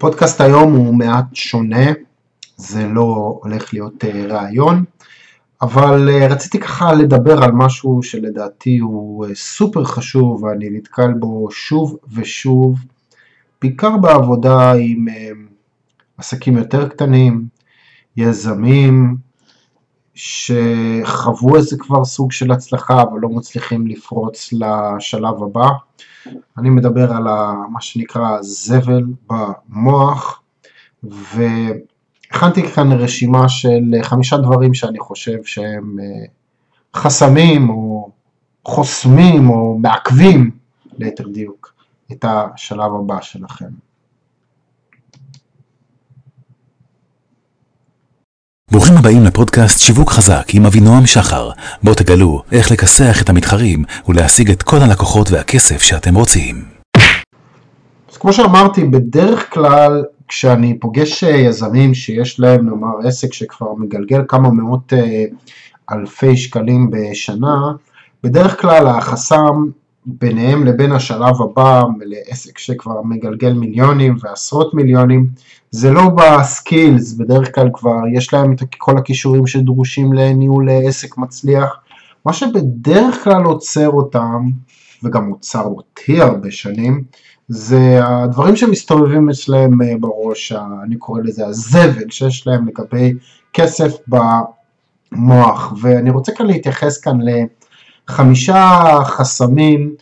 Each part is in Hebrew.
הפודקאסט היום הוא מעט שונה, זה לא הולך להיות אה, ראיון, אבל אה, רציתי ככה לדבר על משהו שלדעתי הוא אה, סופר חשוב ואני נתקל בו שוב ושוב, בעיקר בעבודה עם עסקים יותר קטנים, יזמים, שחוו איזה כבר סוג של הצלחה אבל לא מצליחים לפרוץ לשלב הבא. אני מדבר על מה שנקרא זבל במוח, והכנתי כאן רשימה של חמישה דברים שאני חושב שהם אה, חסמים או חוסמים או מעכבים, ליתר דיוק, את השלב הבא שלכם. ברוכים הבאים לפודקאסט שיווק חזק עם אבינועם שחר, בו תגלו איך לכסח את המתחרים ולהשיג את כל הלקוחות והכסף שאתם רוצים. אז כמו שאמרתי, בדרך כלל כשאני פוגש אה, יזמים שיש להם נאמר עסק שכבר מגלגל כמה מאות אה, אלפי שקלים בשנה, בדרך כלל החסם ביניהם לבין השלב הבא לעסק שכבר מגלגל מיליונים ועשרות מיליונים זה לא בסקילס, בדרך כלל כבר יש להם את כל הכישורים שדרושים לניהול עסק מצליח. מה שבדרך כלל עוצר אותם, וגם עוצר אותי הרבה שנים, זה הדברים שמסתובבים אצלם אה, בראש, אני קורא לזה הזבל שיש להם לגבי כסף במוח, ואני רוצה כאן להתייחס כאן לחמישה חסמים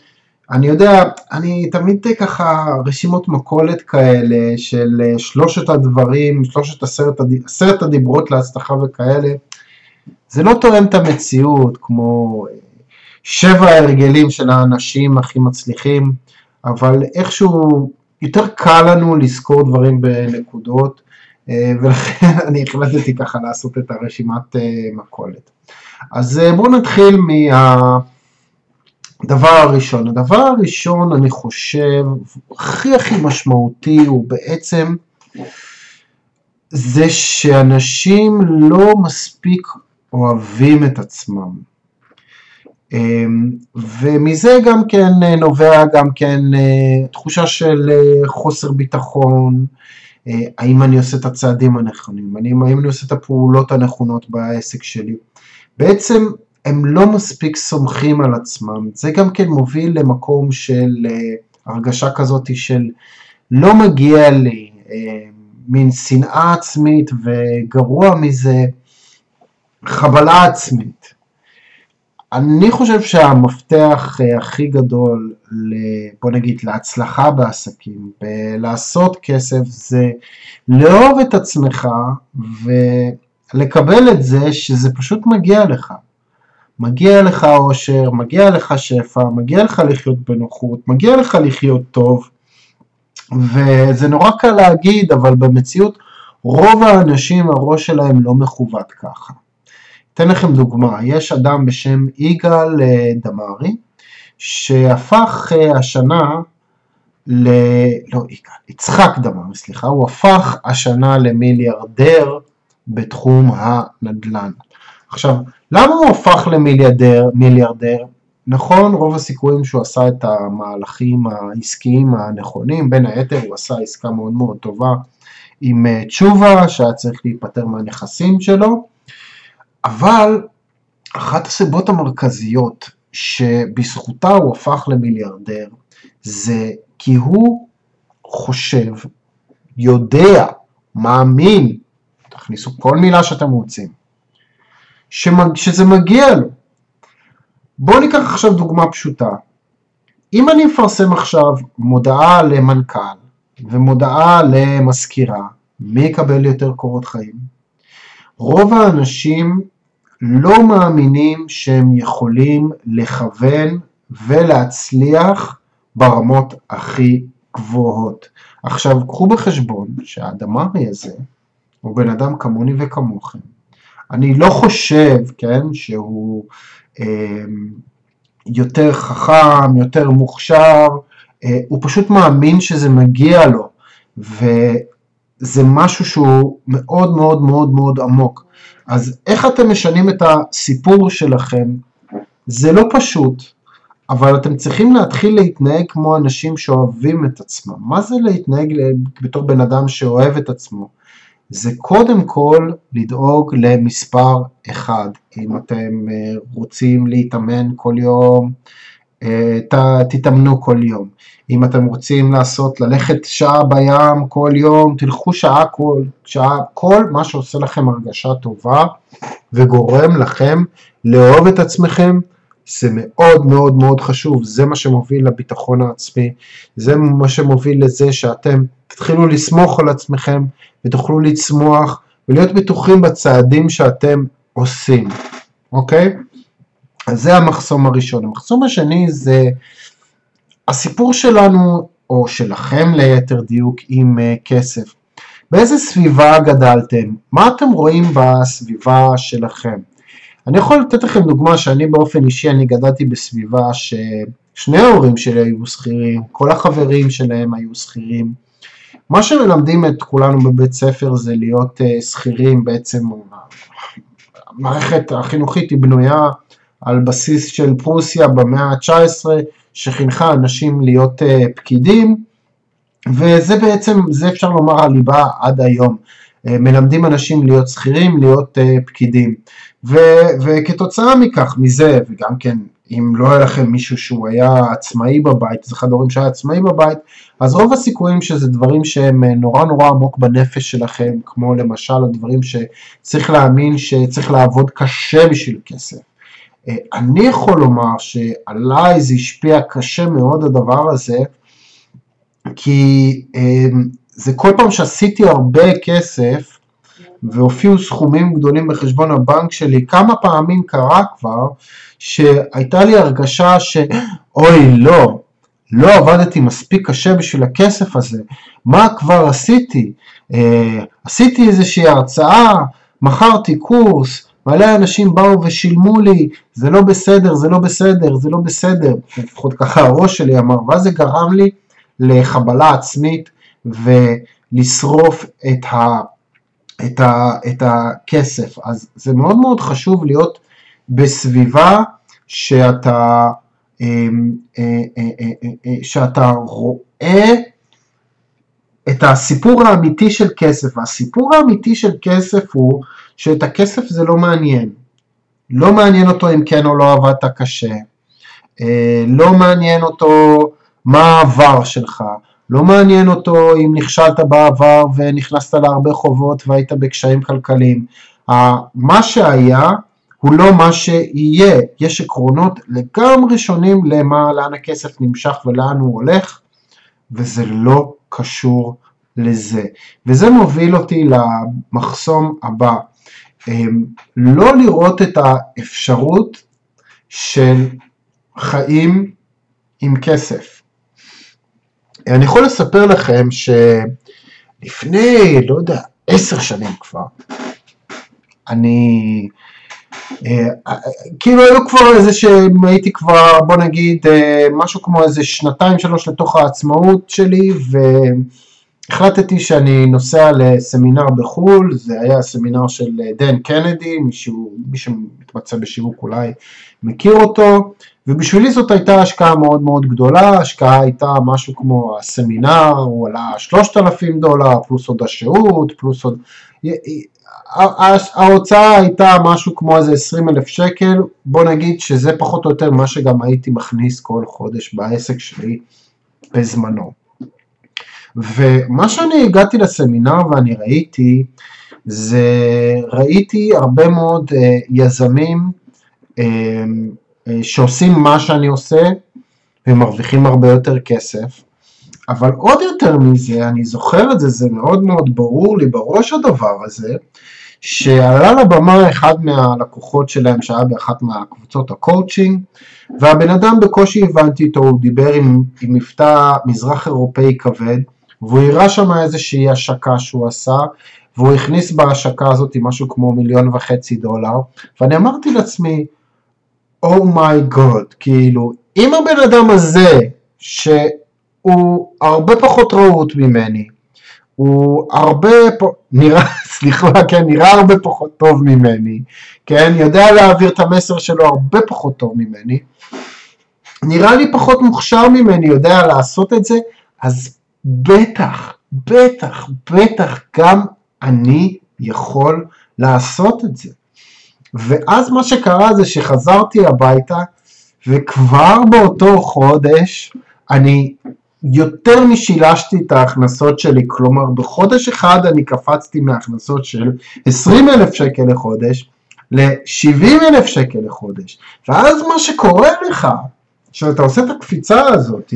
אני יודע, אני תמיד ככה רשימות מכולת כאלה של אה, שלושת הדברים, שלושת עשרת, עשרת הדיברות להצלחה וכאלה, זה לא תואם את המציאות כמו אה, שבע הרגלים של האנשים הכי מצליחים, אבל איכשהו יותר קל לנו לזכור דברים בנקודות, אה, ולכן אני החלטתי ככה לעשות את הרשימת מכולת. אז בואו נתחיל מה... הדבר הראשון, הדבר הראשון אני חושב הכי הכי משמעותי הוא בעצם זה שאנשים לא מספיק אוהבים את עצמם אמ, ומזה גם כן נובע גם כן אה, תחושה של אה, חוסר ביטחון, אה, האם אני עושה את הצעדים הנכונים, האם אני עושה את הפעולות הנכונות בעסק שלי. בעצם הם לא מספיק סומכים על עצמם, זה גם כן מוביל למקום של uh, הרגשה כזאת של לא מגיע לי, uh, מין שנאה עצמית וגרוע מזה חבלה עצמית. אני חושב שהמפתח uh, הכי גדול, בוא נגיד, להצלחה בעסקים, בלעשות כסף, זה לאהוב את עצמך ולקבל את זה שזה פשוט מגיע לך. מגיע לך אושר, מגיע לך שפע, מגיע לך לחיות בנוחות, מגיע לך לחיות טוב, וזה נורא קל להגיד, אבל במציאות רוב האנשים הראש שלהם לא מכוות ככה. אתן לכם דוגמה, יש אדם בשם יגאל אה, דמארי, שהפך אה, השנה ל... לא יגאל, יצחק דמארי, סליחה, הוא הפך השנה למיליארדר בתחום הנדל"ן. עכשיו, למה הוא הפך למיליארדר? מיליארדר? נכון, רוב הסיכויים שהוא עשה את המהלכים העסקיים הנכונים, בין היתר הוא עשה עסקה מאוד מאוד טובה עם אה, תשובה, שהיה צריך להיפטר מהנכסים שלו, אבל אחת הסיבות המרכזיות שבזכותה הוא הפך למיליארדר, זה כי הוא חושב, יודע, מאמין, תכניסו כל מילה שאתם רוצים, שזה מגיע לו. בואו ניקח עכשיו דוגמה פשוטה. אם אני אפרסם עכשיו מודעה למנכ"ל ומודעה למזכירה, מי יקבל יותר קורות חיים? רוב האנשים לא מאמינים שהם יכולים לכוון ולהצליח ברמות הכי גבוהות. עכשיו, קחו בחשבון שהאדמרי הזה הוא בן אדם כמוני וכמוכם, אני לא חושב, כן, שהוא אה, יותר חכם, יותר מוכשר, אה, הוא פשוט מאמין שזה מגיע לו, וזה משהו שהוא מאוד מאוד מאוד מאוד עמוק. אז איך אתם משנים את הסיפור שלכם? זה לא פשוט, אבל אתם צריכים להתחיל להתנהג כמו אנשים שאוהבים את עצמם. מה זה להתנהג בתור בן אדם שאוהב את עצמו? זה קודם כל לדאוג למספר אחד. אם אתם אה, רוצים להתאמן כל יום, אה, תתאמנו כל יום. אם אתם רוצים לעשות, ללכת שעה בים כל יום, תלכו שעה כל שעה, כל מה שעושה לכם הרגשה טובה וגורם לכם לאהוב את עצמכם, זה מאוד מאוד מאוד חשוב, זה מה שמוביל לביטחון העצמי, זה מה שמוביל לזה שאתם תתחילו לסמוך על עצמכם ותוכלו לצמוח ולהיות בטוחים בצעדים שאתם עושים, אוקיי? אז זה המחסום הראשון. המחסום השני זה הסיפור שלנו, או שלכם ליתר דיוק, עם uh, כסף. באיזה סביבה גדלתם? מה אתם רואים בסביבה שלכם? אני יכול לתת לכם דוגמה שאני באופן אישי, אני גדלתי בסביבה ששני ההורים שלי היו שכירים, כל החברים שלהם היו שכירים. מה שמלמדים את כולנו בבית ספר זה להיות uh, שכירים בעצם, המערכת החינוכית היא בנויה על בסיס של פרוסיה במאה ה-19, שחינכה אנשים להיות uh, פקידים, וזה בעצם, זה אפשר לומר הליבה עד היום. Uh, מלמדים אנשים להיות שכירים, להיות פקידים. ו, וכתוצאה מכך, מזה, וגם כן, אם לא היה לכם מישהו שהוא היה עצמאי בבית, זה אחד ההורים שהיה עצמאי בבית, אז רוב הסיכויים שזה דברים שהם נורא נורא עמוק בנפש שלכם, כמו למשל הדברים שצריך להאמין שצריך לעבוד קשה בשביל כסף. אה, אני יכול לומר שעליי זה השפיע קשה מאוד הדבר הזה, כי אה, זה כל פעם שעשיתי הרבה כסף והופיעו סכומים גדולים בחשבון הבנק שלי, כמה פעמים קרה כבר שהייתה לי הרגשה שאוי לא, לא עבדתי מספיק קשה בשביל הכסף הזה, מה כבר עשיתי? אה, עשיתי איזושהי הרצאה, מכרתי קורס, מלא אנשים באו ושילמו לי, זה לא בסדר, זה לא בסדר, זה לא בסדר, לפחות ככה הראש שלי אמר, ואז זה גרם לי לחבלה עצמית ולשרוף את, ה, את, ה, את הכסף. אז זה מאוד מאוד חשוב להיות בסביבה שאתה, אמ, אה, אה, אה, שאתה רואה את הסיפור האמיתי של כסף, והסיפור האמיתי של כסף הוא שאת הכסף זה לא מעניין. לא מעניין אותו אם כן או לא עבדת קשה, לא מעניין אותו מה העבר שלך, לא מעניין אותו אם נכשלת בעבר ונכנסת להרבה חובות והיית בקשיים כלכליים. מה שהיה הוא לא מה שיהיה, יש עקרונות לגמרי שונים למה, לאן הכסף נמשך ולאן הוא הולך, וזה לא קשור לזה. וזה מוביל אותי למחסום הבא, אמ, לא לראות את האפשרות של חיים עם כסף. אני יכול לספר לכם שלפני, לא יודע, עשר שנים כבר, אני, אה, כאילו היו כבר איזה שהם הייתי כבר, בוא נגיד, אה, משהו כמו איזה שנתיים שלוש לתוך העצמאות שלי, ו... החלטתי שאני נוסע לסמינר בחו"ל, זה היה סמינר של אה, דן קנדי, מישהו, מי שמתמצא בשיווק אולי מכיר אותו, ובשבילי זאת הייתה השקעה מאוד מאוד גדולה, ההשקעה הייתה משהו כמו הסמינר, הוא עלה 3,000 דולר, פלוס עוד השהות, פלוס עוד... ההוצאה הייתה משהו כמו איזה 20 אלף שקל, בוא נגיד שזה פחות או יותר מה שגם הייתי מכניס כל חודש בעסק שלי בזמנו. ומה שאני הגעתי לסמינר ואני ראיתי, זה ראיתי הרבה מאוד אה, יזמים אה, אה, שעושים מה שאני עושה ומרוויחים הרבה יותר כסף, אבל עוד יותר מזה, אני זוכר את זה, זה מאוד מאוד ברור לי בראש הדבר הזה, שעלה לבמה אחד מהלקוחות שלהם שהיה באחת מהקבוצות הקואוצ'ינג והבן אדם בקושי הבנתי אותו, הוא דיבר עם, עם מבטא מזרח אירופאי כבד והוא הראה שם איזושהי השקה שהוא עשה, והוא הכניס בהשקה הזאת משהו כמו מיליון וחצי דולר, ואני אמרתי לעצמי, אומייגוד, oh כאילו, אם הבן אדם הזה, שהוא הרבה פחות רהוט ממני, הוא הרבה, נראה, סליחה, כן, נראה הרבה פחות טוב ממני, כן, יודע להעביר את המסר שלו הרבה פחות טוב ממני, נראה לי פחות מוכשר ממני, יודע לעשות את זה, אז בטח, בטח, בטח גם אני יכול לעשות את זה. ואז מה שקרה זה שחזרתי הביתה, וכבר באותו חודש אני יותר משילשתי את ההכנסות שלי, כלומר בחודש אחד אני קפצתי מהכנסות של 20 אלף שקל לחודש ל-70 אלף שקל לחודש. ואז מה שקורה לך, כשאתה עושה את הקפיצה הזאת,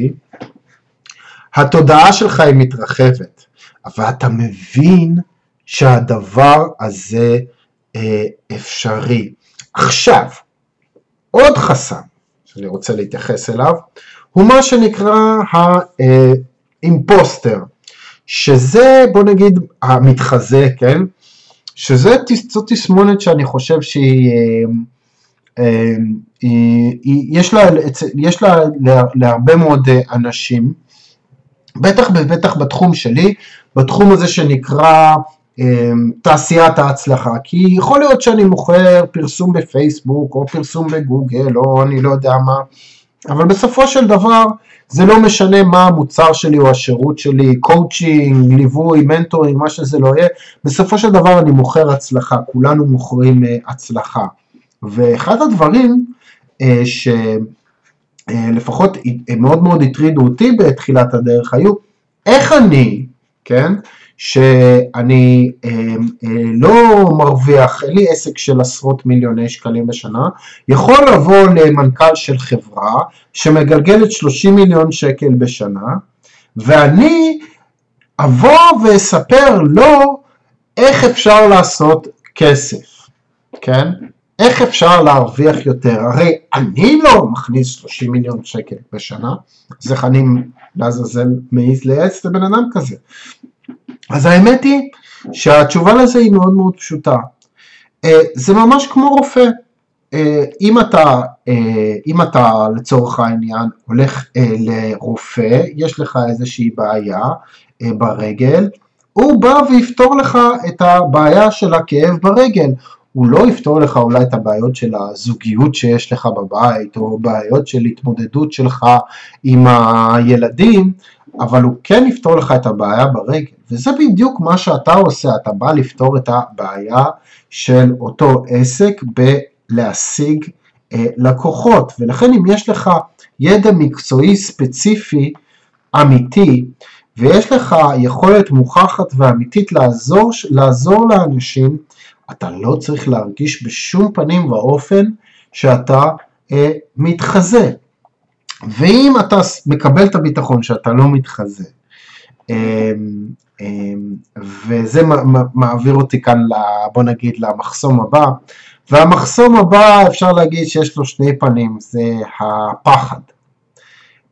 התודעה שלך היא מתרחבת, אבל אתה מבין שהדבר הזה אה, אפשרי. עכשיו, עוד חסם שאני רוצה להתייחס אליו, הוא מה שנקרא האימפוסטר, שזה בוא נגיד המתחזה, כן? שזה זאת תסמונת שאני חושב שהיא, אה, אה, יש לה, יש לה להרבה מאוד אנשים, בטח ובטח בתחום שלי, בתחום הזה שנקרא תעשיית ההצלחה, כי יכול להיות שאני מוכר פרסום בפייסבוק או פרסום בגוגל או אני לא יודע מה, אבל בסופו של דבר זה לא משנה מה המוצר שלי או השירות שלי, קואוצ'ינג, ליווי, mentoring, מה שזה לא יהיה, בסופו של דבר אני מוכר הצלחה, כולנו מוכרים אה, הצלחה. ואחד הדברים אה, שלפחות אה, מאוד מאוד הטרידו אותי בתחילת הדרך היו, איך אני, כן, שאני אה, אה, לא מרוויח, אין לי עסק של עשרות מיליוני שקלים בשנה, יכול לבוא למנכ"ל של חברה שמגלגלת 30 מיליון שקל בשנה, ואני אבוא ואספר לו איך אפשר לעשות כסף, כן? איך אפשר להרוויח יותר? הרי אני לא מכניס 30 מיליון שקל בשנה, אז איך אני לעזאזל מעז לייעץ לבן אדם כזה? אז האמת היא שהתשובה לזה היא מאוד מאוד פשוטה. אה, זה ממש כמו רופא. אה, אם אתה, אה, אם אתה לצורך העניין הולך לרופא, יש לך איזושהי בעיה ברגל, הוא בא ויפתור לך את הבעיה של הכאב ברגל. הוא לא יפתור לך אולי את הבעיות של הזוגיות שיש לך בבית, או בעיות של התמודדות שלך עם הילדים, אבל הוא כן יפתור לך את הבעיה ברגל, וזה בדיוק מה שאתה עושה, אתה בא לפתור את הבעיה של אותו עסק בלהשיג אה, לקוחות, ולכן אם יש לך ידע מקצועי ספציפי אמיתי, ויש לך יכולת מוכחת ואמיתית לעזור, לעזור לאנשים, אתה לא צריך להרגיש בשום פנים ואופן שאתה אה, מתחזה. ואם אתה מקבל את הביטחון שאתה לא מתחזה, אמ, אמ, וזה מעביר אותי כאן, בוא נגיד, למחסום הבא, והמחסום הבא אפשר להגיד שיש לו שני פנים, זה הפחד.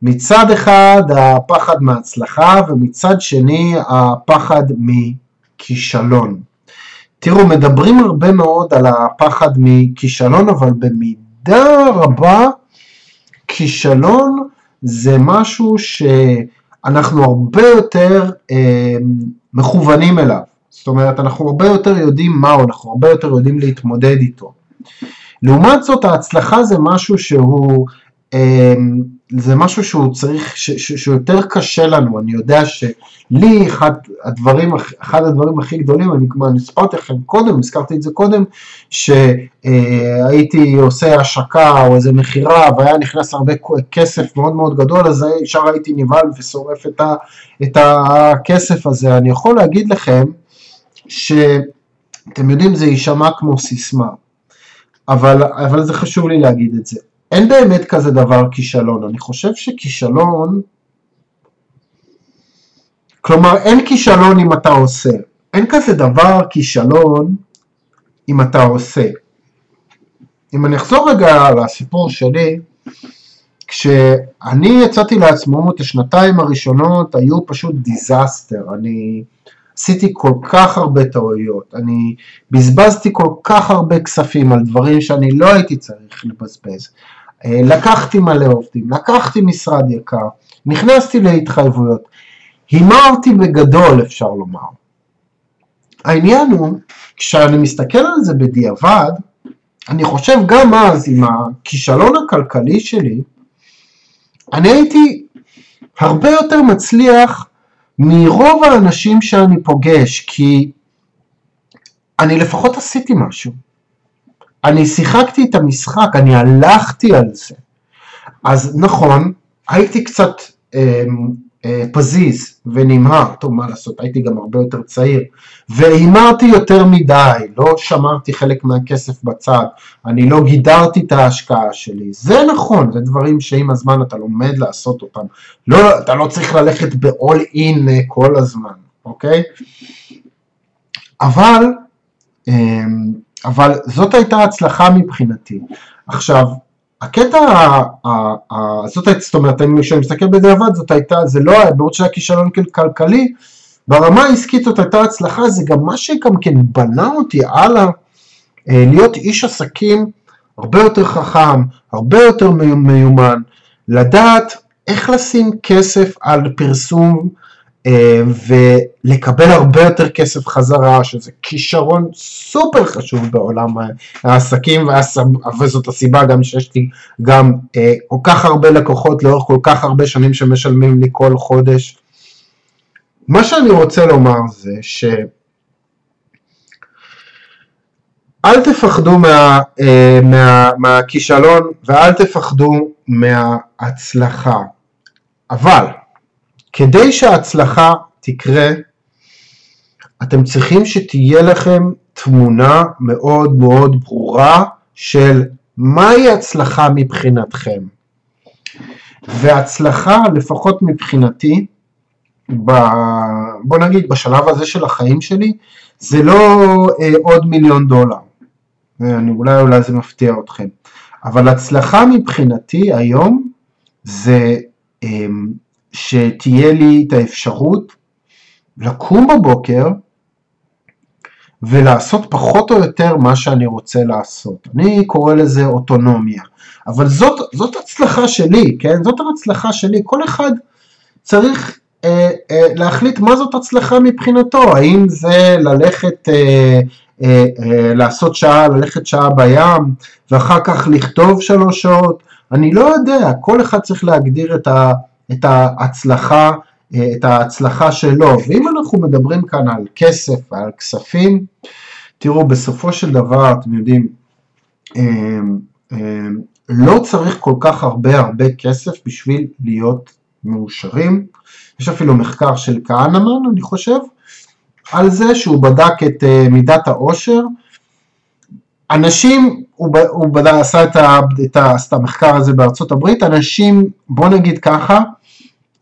מצד אחד הפחד מהצלחה ומצד שני הפחד מכישלון. תראו, מדברים הרבה מאוד על הפחד מכישלון, אבל במידה רבה כישלון זה משהו שאנחנו הרבה יותר אה, מכוונים אליו. זאת אומרת, אנחנו הרבה יותר יודעים מהו, אנחנו הרבה יותר יודעים להתמודד איתו. לעומת זאת, ההצלחה זה משהו שהוא אמ, זה משהו שהוא צריך, ש, ש, שיותר קשה לנו, אני יודע שלי אחד הדברים, אחד הדברים הכי גדולים, אני כבר הסברתי לכם קודם, הזכרתי את זה קודם, שהייתי עושה השקה או איזה מכירה והיה נכנס הרבה כסף מאוד מאוד גדול, אז ישר הייתי נבהל ושורף את, ה, את הכסף הזה. אני יכול להגיד לכם שאתם יודעים זה יישמע כמו סיסמה, אבל, אבל זה חשוב לי להגיד את זה. אין באמת כזה דבר כישלון, אני חושב שכישלון, כלומר אין כישלון אם אתה עושה, אין כזה דבר כישלון אם אתה עושה. אם אני אחזור רגע לסיפור שלי, כשאני יצאתי לעצמאות, השנתיים הראשונות היו פשוט דיזסטר, אני עשיתי כל כך הרבה טעויות, אני בזבזתי כל כך הרבה כספים על דברים שאני לא הייתי צריך לבזבז. אה, לקחתי מלא עובדים, לקחתי משרד יקר, נכנסתי להתחייבויות, הימרתי בגדול אפשר לומר. העניין הוא, כשאני מסתכל על זה בדיעבד, אני חושב גם אז עם הכישלון הכלכלי שלי, אני הייתי הרבה יותר מצליח מרוב האנשים שאני פוגש, כי אני לפחות עשיתי משהו. אני שיחקתי את המשחק, אני הלכתי על זה. אז נכון, הייתי קצת אה, אה, פזיז ונמהר, טוב מה לעשות, הייתי גם הרבה יותר צעיר, והימרתי יותר מדי, לא שמרתי חלק מהכסף בצד, אני לא גידרתי את ההשקעה שלי, זה נכון, זה דברים שעם הזמן אתה לומד לעשות אותם, לא, אתה לא צריך ללכת ב-all in אה, כל הזמן, אוקיי? אבל, אה, אבל זאת הייתה הצלחה מבחינתי. עכשיו, הקטע, זאת הייתה, זאת אומרת, כשאני מסתכל בדיעבד, זאת הייתה, זה לא, בעוד שהיה כישלון כלכלי, ברמה העסקית זאת הייתה הצלחה, זה גם מה שגם כן בנה אותי הלאה, אה, להיות איש עסקים הרבה יותר חכם, הרבה יותר מיומן, לדעת איך לשים כסף על פרסום ולקבל הרבה יותר כסף חזרה, שזה כישרון סופר חשוב בעולם העסקים, וזאת הסיבה גם שיש לי גם אה, כל כך הרבה לקוחות לאורך כל כך הרבה שנים שמשלמים לי כל חודש. מה שאני רוצה לומר זה ש... אל תפחדו מה, אה, מה, מהכישלון ואל תפחדו מההצלחה, אבל כדי שההצלחה תקרה, אתם צריכים שתהיה לכם תמונה מאוד מאוד ברורה של מהי הצלחה מבחינתכם. והצלחה, לפחות מבחינתי, ב, בוא נגיד בשלב הזה של החיים שלי, זה לא אה, עוד מיליון דולר. אני, אולי אולי זה מפתיע אתכם. אבל הצלחה מבחינתי היום זה אה, שתהיה לי את האפשרות לקום בבוקר ולעשות פחות או יותר מה שאני רוצה לעשות. אני קורא לזה אוטונומיה. אבל זאת, זאת הצלחה שלי, כן? זאת ההצלחה שלי. כל אחד צריך אה, אה, להחליט מה זאת הצלחה מבחינתו. האם זה ללכת, אה, אה, אה, לעשות שעה, ללכת שעה בים, ואחר כך לכתוב שלוש שעות. אני לא יודע, כל אחד צריך להגדיר את ה... את ההצלחה, אה, את ההצלחה שלו. ואם אנחנו מדברים כאן על כסף ועל כספים, תראו, בסופו של דבר, אתם יודעים, אה, אה, לא צריך כל כך הרבה הרבה כסף בשביל להיות מאושרים. יש אפילו מחקר של כהנמן, אני חושב, על זה שהוא בדק את מידת העושר. אנשים, הוא, הוא עשה את, ה, את, ה, את המחקר הזה בארצות הברית, אנשים, בוא נגיד ככה,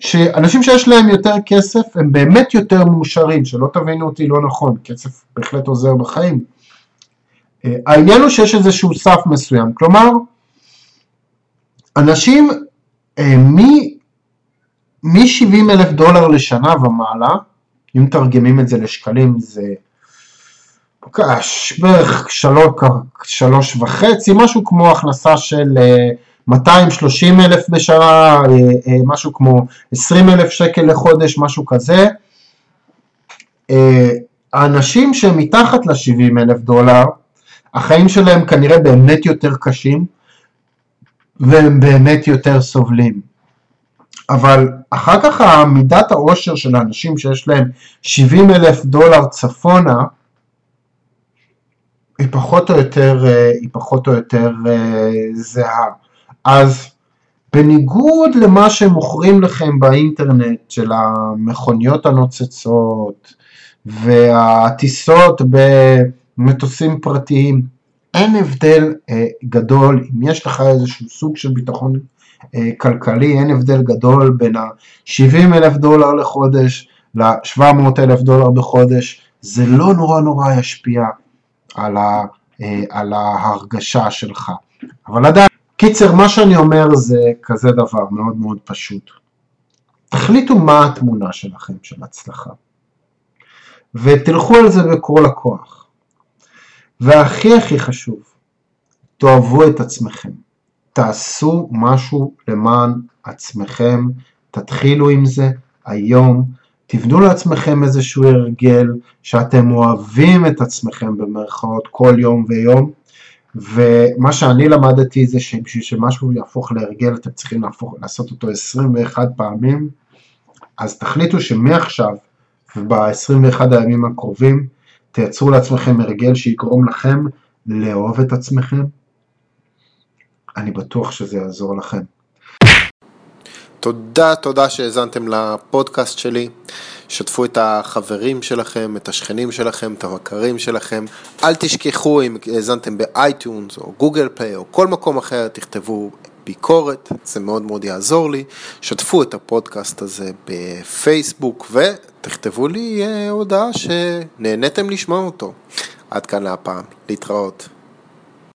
שאנשים שיש להם יותר כסף הם באמת יותר מאושרים, שלא תבינו אותי לא נכון, כסף בהחלט עוזר בחיים. אה, העניין הוא שיש איזשהו סף מסוים, כלומר, אנשים אה, מ-70 אלף דולר לשנה ומעלה, אם מתרגמים את זה לשקלים זה בערך שלוש, שלוש וחצי, משהו כמו הכנסה של 230 אלף בשנה, אה, אה, משהו כמו 20 אלף שקל לחודש, משהו כזה. אה, האנשים שהם מתחת ל-70 אלף דולר, החיים שלהם כנראה באמת יותר קשים, והם באמת יותר סובלים. אבל אחר כך מידת העושר של האנשים שיש להם 70 אלף דולר צפונה, היא פחות או יותר, פחות או יותר זהה. אז בניגוד למה שמוכרים לכם באינטרנט של המכוניות הנוצצות והטיסות במטוסים פרטיים, אין הבדל אה, גדול, אם יש לך איזשהו סוג של ביטחון אה, כלכלי, אין הבדל גדול בין ה-70 אלף דולר לחודש ל-700 אלף דולר בחודש, זה לא נורא נורא ישפיע על, ה, אה, על ההרגשה שלך. אבל עדיין קיצר, מה שאני אומר זה כזה דבר מאוד מאוד פשוט. תחליטו מה התמונה שלכם של הצלחה, ותלכו על זה בכל הכוח. והכי הכי חשוב, תאהבו את עצמכם. תעשו משהו למען עצמכם, תתחילו עם זה היום, תבנו לעצמכם איזשהו הרגל שאתם אוהבים את עצמכם במרכאות כל יום ויום, ומה שאני למדתי זה שבשביל שמשהו יהפוך להרגל אתם צריכים להפוך, לעשות אותו 21 פעמים, אז תחליטו שמעכשיו וב-21 הימים הקרובים תייצרו לעצמכם הרגל שיגרום לכם לאהוב את עצמכם. אני בטוח שזה יעזור לכם. תודה, תודה שהאזנתם לפודקאסט שלי. שתפו את החברים שלכם, את השכנים שלכם, את המכרים שלכם. אל תשכחו אם האזנתם ב iTunes או Google Play או כל מקום אחר, תכתבו ביקורת, זה מאוד מאוד יעזור לי. שתפו את הפודקאסט הזה בפייסבוק ותכתבו לי אה, הודעה שנהניתם לשמוע אותו. עד כאן להפעם, להתראות.